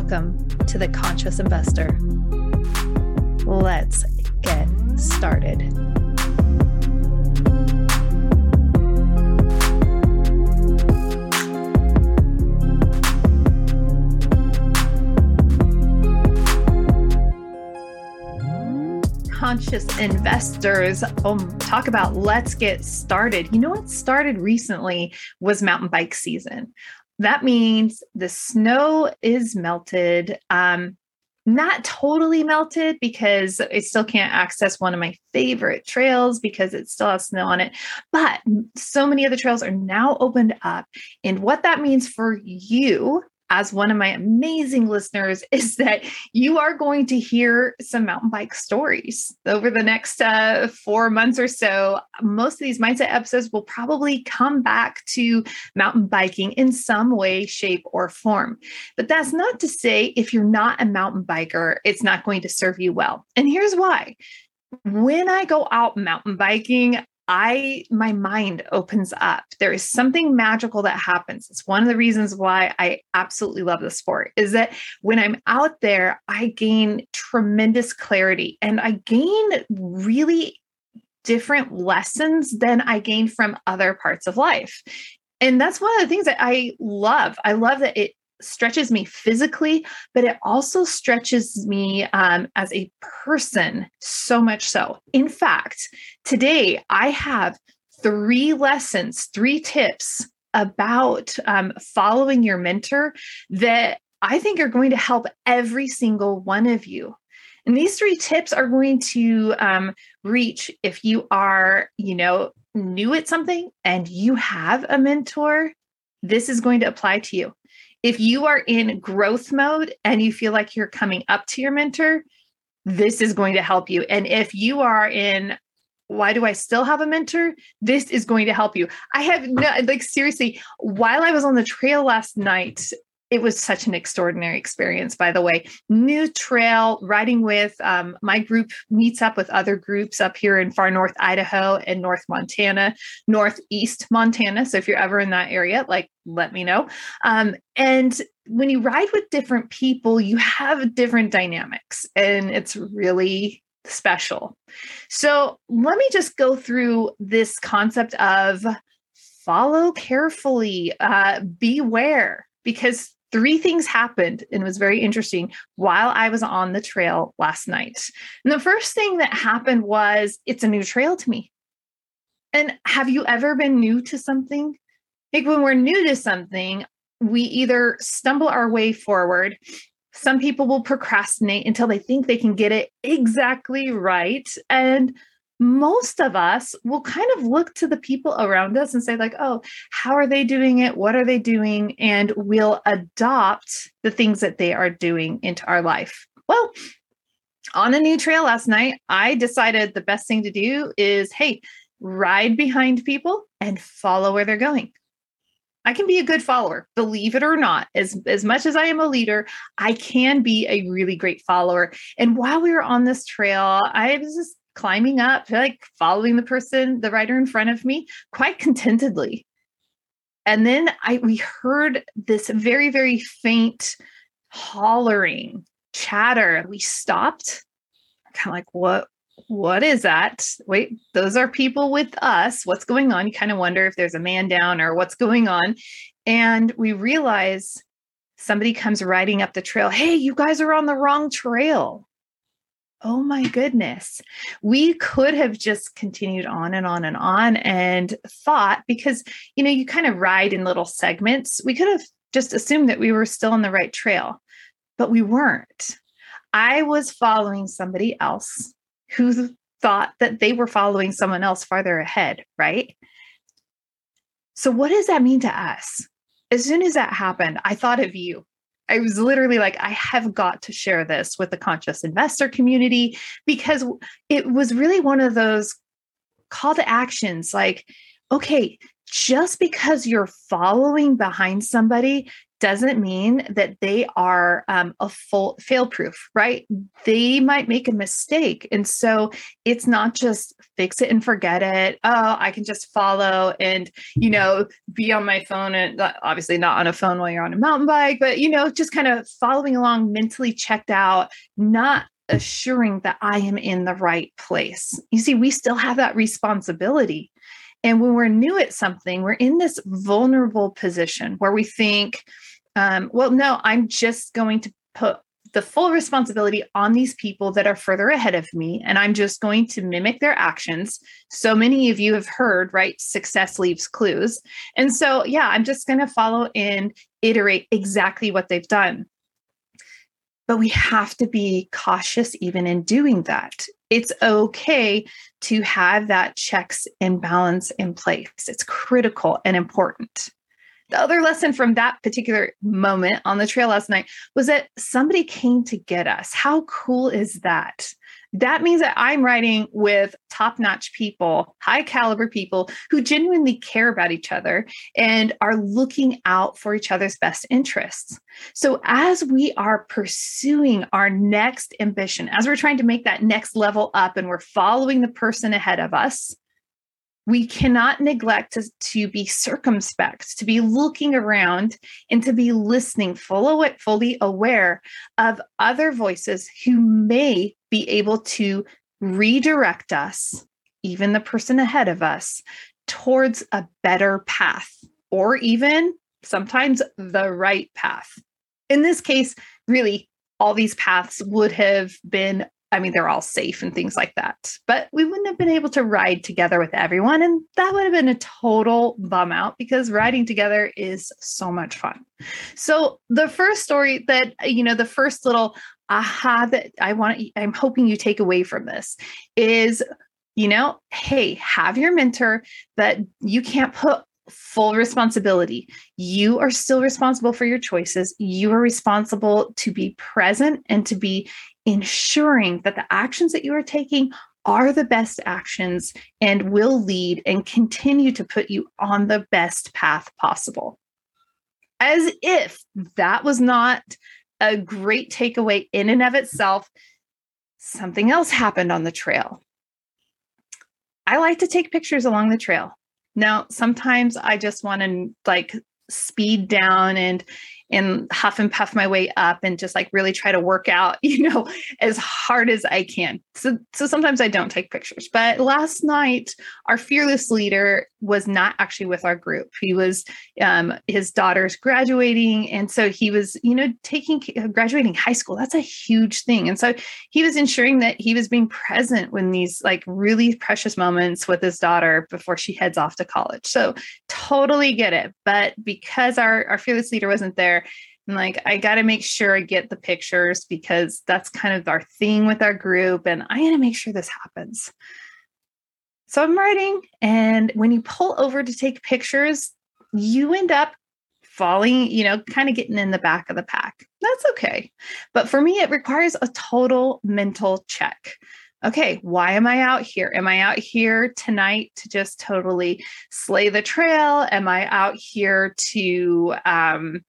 Welcome to the Conscious Investor. Let's get started. conscious investors um, talk about let's get started. You know what started recently was mountain bike season that means the snow is melted. Um, not totally melted because I still can't access one of my favorite trails because it still has snow on it. But so many of the trails are now opened up. And what that means for you as one of my amazing listeners is that you are going to hear some mountain bike stories over the next uh, four months or so. Most of these mindset episodes will probably come back to mountain biking in some way, shape, or form. But that's not to say if you're not a mountain biker, it's not going to serve you well. And here's why when I go out mountain biking, I my mind opens up. There is something magical that happens. It's one of the reasons why I absolutely love the sport is that when I'm out there, I gain tremendous clarity and I gain really different lessons than I gain from other parts of life. And that's one of the things that I love. I love that it stretches me physically, but it also stretches me um, as a person so much so. In fact, today I have three lessons, three tips about um, following your mentor that I think are going to help every single one of you. And these three tips are going to um, reach if you are, you know, new at something and you have a mentor, this is going to apply to you. If you are in growth mode and you feel like you're coming up to your mentor, this is going to help you. And if you are in why do I still have a mentor? This is going to help you. I have no, like, seriously, while I was on the trail last night, it was such an extraordinary experience by the way. New trail riding with um, my group meets up with other groups up here in far north idaho and north montana northeast montana. So if you're ever in that area like let me know. Um, and when you ride with different people you have different dynamics and it's really special. So let me just go through this concept of follow carefully uh, beware because three things happened and it was very interesting while I was on the trail last night. And the first thing that happened was it's a new trail to me. And have you ever been new to something? Like when we're new to something, we either stumble our way forward. Some people will procrastinate until they think they can get it exactly right. And most of us will kind of look to the people around us and say like oh how are they doing it what are they doing and we'll adopt the things that they are doing into our life well on a new trail last night i decided the best thing to do is hey ride behind people and follow where they're going I can be a good follower, believe it or not. As, as much as I am a leader, I can be a really great follower. And while we were on this trail, I was just climbing up, like following the person, the rider in front of me, quite contentedly. And then I we heard this very, very faint hollering chatter. We stopped. Kind of like, what what is that? Wait, those are people with us. What's going on? You kind of wonder if there's a man down or what's going on. And we realize somebody comes riding up the trail. Hey, you guys are on the wrong trail oh my goodness, we could have just continued on and on and on and thought because, you know, you kind of ride in little segments. We could have just assumed that we were still on the right trail, but we weren't. I was following somebody else who thought that they were following someone else farther ahead, right? So, what does that mean to us? As soon as that happened, I thought of you. I was literally like, I have got to share this with the conscious investor community because it was really one of those call to actions like, okay, just because you're following behind somebody doesn't mean that they are um, a full fail proof, right? They might make a mistake. And so it's not just fix it and forget it. Oh, I can just follow and, you know, be on my phone and uh, obviously not on a phone while you're on a mountain bike, but, you know, just kind of following along mentally checked out, not assuring that I am in the right place. You see, we still have that responsibility. And when we're new at something, we're in this vulnerable position where we think, um, well, no, I'm just going to put the full responsibility on these people that are further ahead of me and i'm just going to mimic their actions. So many of you have heard right success leaves clues. And so yeah i'm just going to follow and iterate exactly what they've done. But we have to be cautious even in doing that it's okay to have that checks and balance in place it's critical and important the other lesson from that particular moment on the trail last night was that somebody came to get us. How cool is that? That means that I'm writing with top notch people, high caliber people who genuinely care about each other and are looking out for each other's best interests. So, as we are pursuing our next ambition, as we're trying to make that next level up and we're following the person ahead of us, we cannot neglect to, to be circumspect, to be looking around and to be listening full fully aware of other voices who may be able to redirect us, even the person ahead of us, towards a better path, or even sometimes the right path. In this case, really, all these paths would have been I mean, they're all safe and things like that. But we wouldn't have been able to ride together with everyone. And that would have been a total bum out because riding together is so much fun. So, the first story that, you know, the first little aha that I want, I'm hoping you take away from this is, you know, hey, have your mentor, but you can't put full responsibility. You are still responsible for your choices. You are responsible to be present and to be ensuring that the actions that you are taking are the best actions and will lead and continue to put you on the best path possible. As if that was not a great takeaway in and of itself, something else happened on the trail. I like to take pictures along the trail. Now, sometimes I just want to like speed down and and huff and puff my way up and just like really try to work out, you know, as hard as I can. So so sometimes I don't take pictures. But last night, our fearless leader was not actually with our group. He was um, his daughter's graduating, and so he was, you know, taking graduating high school. That's a huge thing, and so he was ensuring that he was being present when these like really precious moments with his daughter before she heads off to college. So totally get it. But because our our fearless leader wasn't there, I'm like, I got to make sure I get the pictures because that's kind of our thing with our group. And I got to make sure this happens. So I'm writing, and when you pull over to take pictures, you end up falling, you know, kind of getting in the back of the pack. That's okay. But for me, it requires a total mental check. Okay, why am I out here? Am I out here tonight to just totally slay the trail? Am I out here to um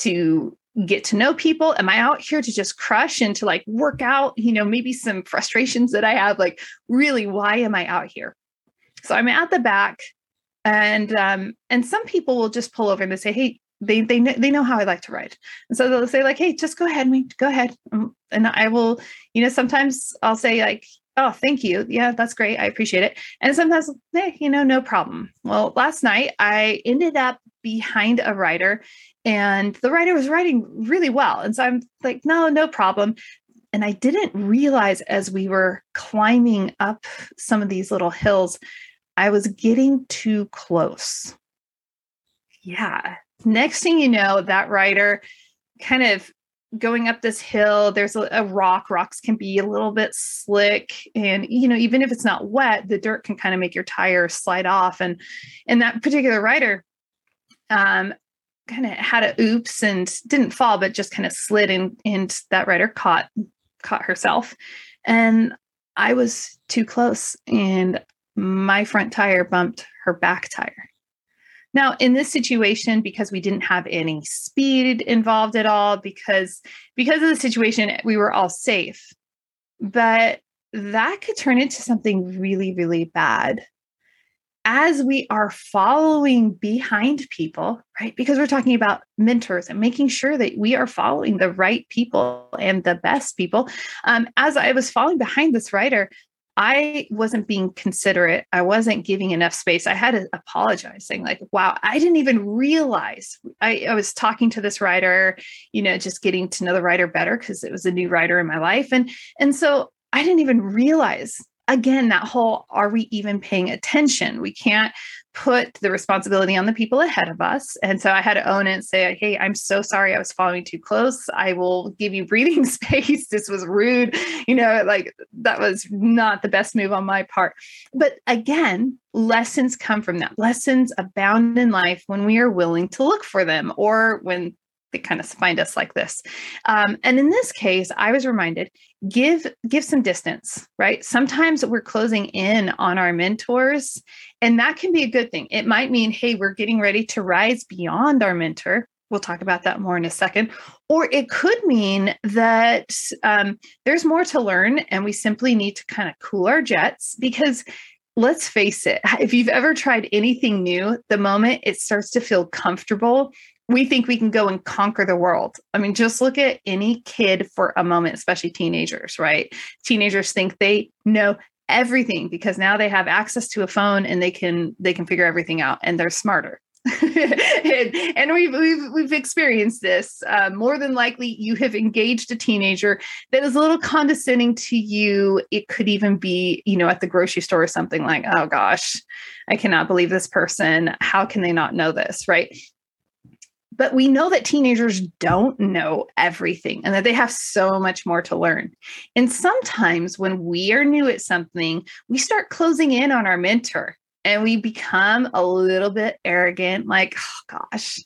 to get to know people? Am I out here to just crush and to like work out, you know, maybe some frustrations that I have? Like, really, why am I out here? So I'm at the back, and um, and some people will just pull over and they say, "Hey, they they know, they know how I like to ride," and so they'll say like, "Hey, just go ahead, me, go ahead," um, and I will, you know, sometimes I'll say like, "Oh, thank you, yeah, that's great, I appreciate it," and sometimes, hey, you know, no problem. Well, last night I ended up behind a rider and the writer was writing really well. And so i'm like no no problem. And i didn't realize as we were climbing up some of these little hills i was getting too close. Yeah. Next thing you know that writer kind of going up this hill there's a, a, rock rocks can be a little bit slick and you know even if it's not wet the dirt can kind of make your tire slide off. And and that particular rider um kind of had a oops and didn't fall, but just kind of slid in, and that rider caught caught herself. And I was too close, and my front tire bumped her back tire. Now, in this situation, because we didn't have any speed involved at all, because because of the situation, we were all safe. But that could turn into something really, really bad as we are following behind people, right? Because we're talking about mentors and making sure that we are following the right people and the best people. Um, as I was following behind this writer, I wasn't being considerate. I wasn't giving enough space. I had to apologize, saying, like, wow, I didn't even realize. I, I was talking to this writer, you know, just getting to know the writer better because it was a new writer in my life. And and so I didn't even realize again that whole are we even paying attention? We can't put the responsibility on the people ahead of us. And so i had to own it and say hey i'm so sorry i was following too close. I will give you breathing space. This was rude you know like that was not the best move on my part. But again lessons come from that. Lessons abound in life when we are willing to look for them or when they kind of find us like this. Um, and in this case, I was reminded give give some distance, right? Sometimes we're closing in on our mentors, and that can be a good thing. It might mean, hey, we're getting ready to rise beyond our mentor. We'll talk about that more in a second. Or it could mean that um, there's more to learn, and we simply need to kind of cool our jets because let's face it, if you've ever tried anything new, the moment it starts to feel comfortable, we think we can go and conquer the world. I mean, just look at any kid for a moment, especially teenagers, right? Teenagers think they know everything because now they have access to a phone and they can they can figure everything out and they're smarter. and, and, we've, we've we've experienced this. Uh, more than likely, you have engaged a teenager that is a little condescending to you. It could even be, you know, at the grocery store or something like, "Oh gosh, I cannot believe this person. How can they not know this?" Right? But we know that teenagers don't know everything and that they have so much more to learn. And sometimes when we are new at something, we start closing in on our mentor and we become a little bit arrogant, like, oh gosh,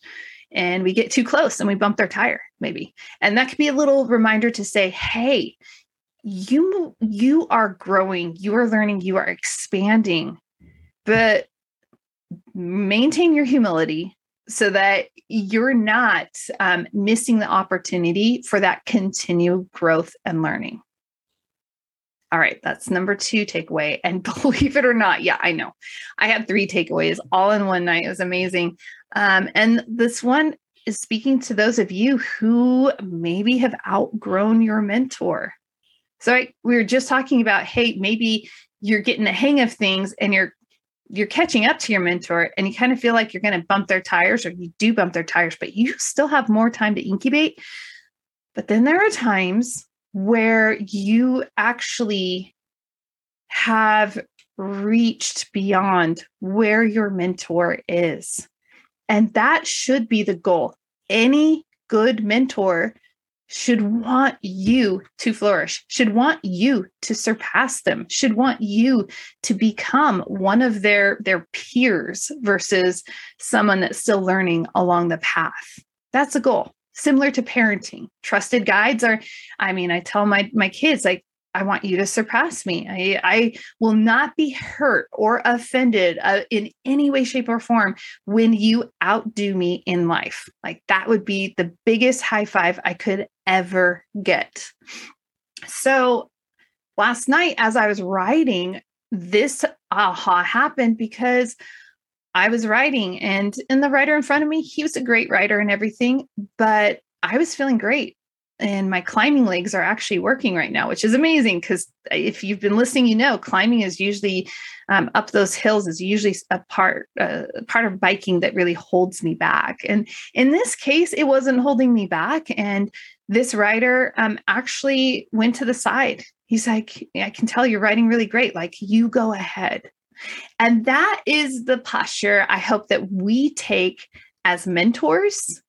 and we get too close and we bump their tire, maybe. And that could be a little reminder to say, hey, you you are growing, you are learning, you are expanding, but maintain your humility so that you're not um, missing the opportunity for that continued growth and learning. All right, that's number two takeaway. And believe it or not, yeah, I know. I had three takeaways all in one night. It was amazing. Um, and this one is speaking to those of you who maybe have outgrown your mentor. So I, we were just talking about, hey, maybe you're getting the hang of things and you're you're catching up to your mentor and you kind of feel like you're going to bump their tires or you do bump their tires, but you still have more time to incubate. But then there are times where you actually have reached beyond where your mentor is. And that should be the goal. Any good mentor should want you to flourish, should want you to surpass them, should want you to become one of their their peers versus someone that's still learning along the path. That's a goal. Similar to parenting. Trusted guides are I mean, I tell my my kids like I want you to surpass me. I, I will not be hurt or offended uh, in any way, shape, or form when you outdo me in life. Like that would be the biggest high five I could ever get. So last night, as I was writing, this aha happened because I was writing, and and the writer in front of me, he was a great writer and everything, but I was feeling great and my climbing legs are actually working right now, which is amazing because if you've been listening, you know climbing is usually um, up those hills is usually a part uh, part of biking that really holds me back. And in this case, it wasn't holding me back. And this rider um, actually went to the side. He's like, "I can tell you're riding really great. Like you go ahead." And that is the posture I hope that we take as mentors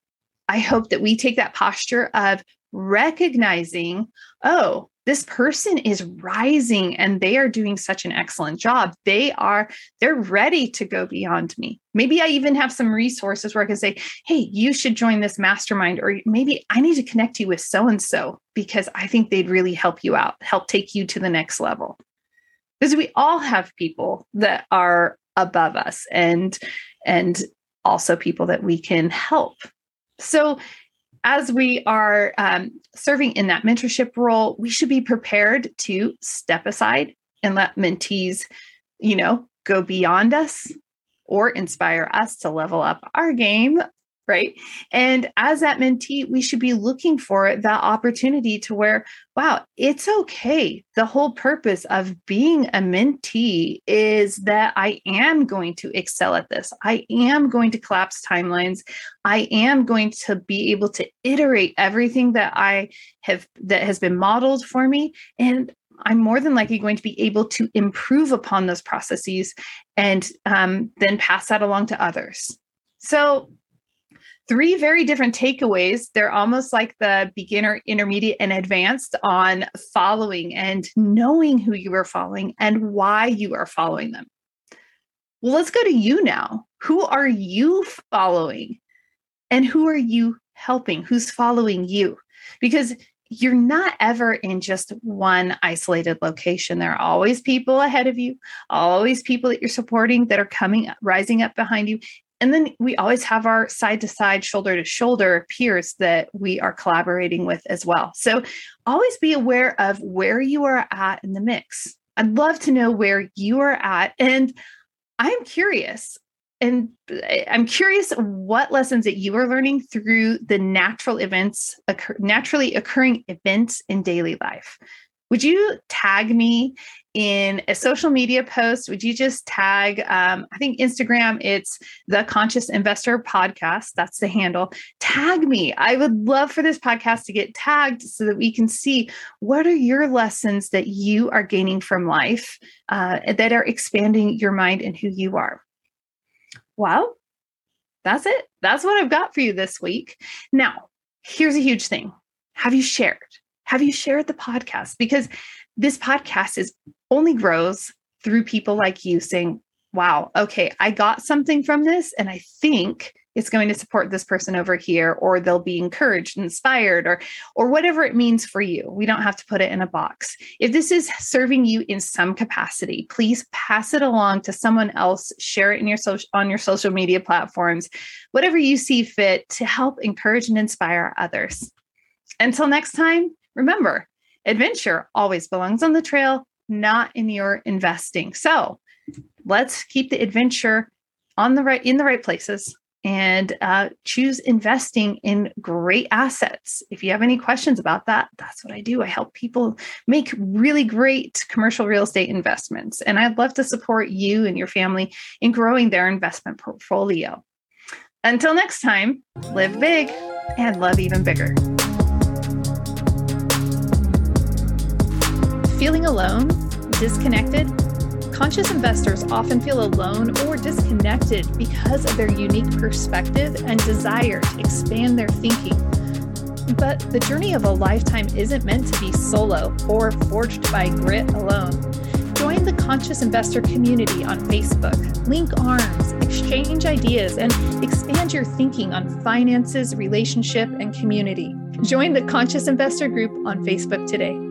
I hope that we take that posture of recognizing, oh, this person is rising and they are doing such an excellent job. They are, they're ready to go beyond me. Maybe I even have some resources where I can say, hey, you should join this mastermind, or maybe I need to connect you with so and so because I think they'd really help you out, help take you to the next level. Because we all have people that are above us and and also people that we can help. So, as we are um, serving in that mentorship role, we should be prepared to step aside and let mentees, you know, go beyond us or inspire us to level up our game right? And as that mentee, we should be looking for that opportunity to where, wow, it's okay. The whole purpose of being a mentee is that I am going to excel at this. I am going to collapse timelines. I am going to be able to iterate everything that I have that has been modeled for me. And I'm more than likely going to be able to improve upon those processes and um, then pass that along to others. So three very different takeaways. They're almost like the beginner, intermediate, and advanced on following and knowing who you are following and why you are following them. Well, let's go to you now. Who are you following? And who are you helping? Who's following you? Because you're not ever in just one isolated location. There are always people ahead of you, always people that you're supporting that are coming, rising up behind you. And then we always have our side to side, shoulder to shoulder peers that we are collaborating with as well. So always be aware of where you are at in the mix. I'd love to know where you are at. And I'm curious. And I'm curious what lessons that you are learning through the natural events, occur, naturally occurring events in daily life. Would you tag me in a social media post, would you just tag, um, I think Instagram, it's the Conscious Investor Podcast. That's the handle. Tag me. I would love for this podcast to get tagged so that we can see what are your lessons that you are gaining from life uh, that are expanding your mind and who you are. Well, that's it. That's what I've got for you this week. Now, here's a huge thing. Have you shared? Have you shared the podcast? Because this podcast is only grows through people like you saying, wow, okay, I got something from this and I think it's going to support this person over here or they'll be encouraged inspired or or whatever it means for you. We don't have to put it in a box. If this is serving you in some capacity please pass it along to someone else. Share it in your social on your social media platforms. Whatever you see fit to help encourage and inspire others. Until next time remember adventure always belongs on the trail, not in your investing. So let's keep the adventure on the right in the right places and uh, choose investing in great assets. If you have any questions about that, that's what I do. I help people make really great commercial real estate investments. And I'd love to support you and your family in growing their investment portfolio. Until next time, live big and love even bigger. Feeling alone? Disconnected? Conscious investors often feel alone or disconnected because of their unique perspective and desire to expand their thinking. But the journey of a lifetime isn't meant to be solo or forged by grit alone. Join the Conscious Investor community on Facebook, link arms, exchange ideas, and expand your thinking on finances, relationship, and community. Join the Conscious Investor group on Facebook today.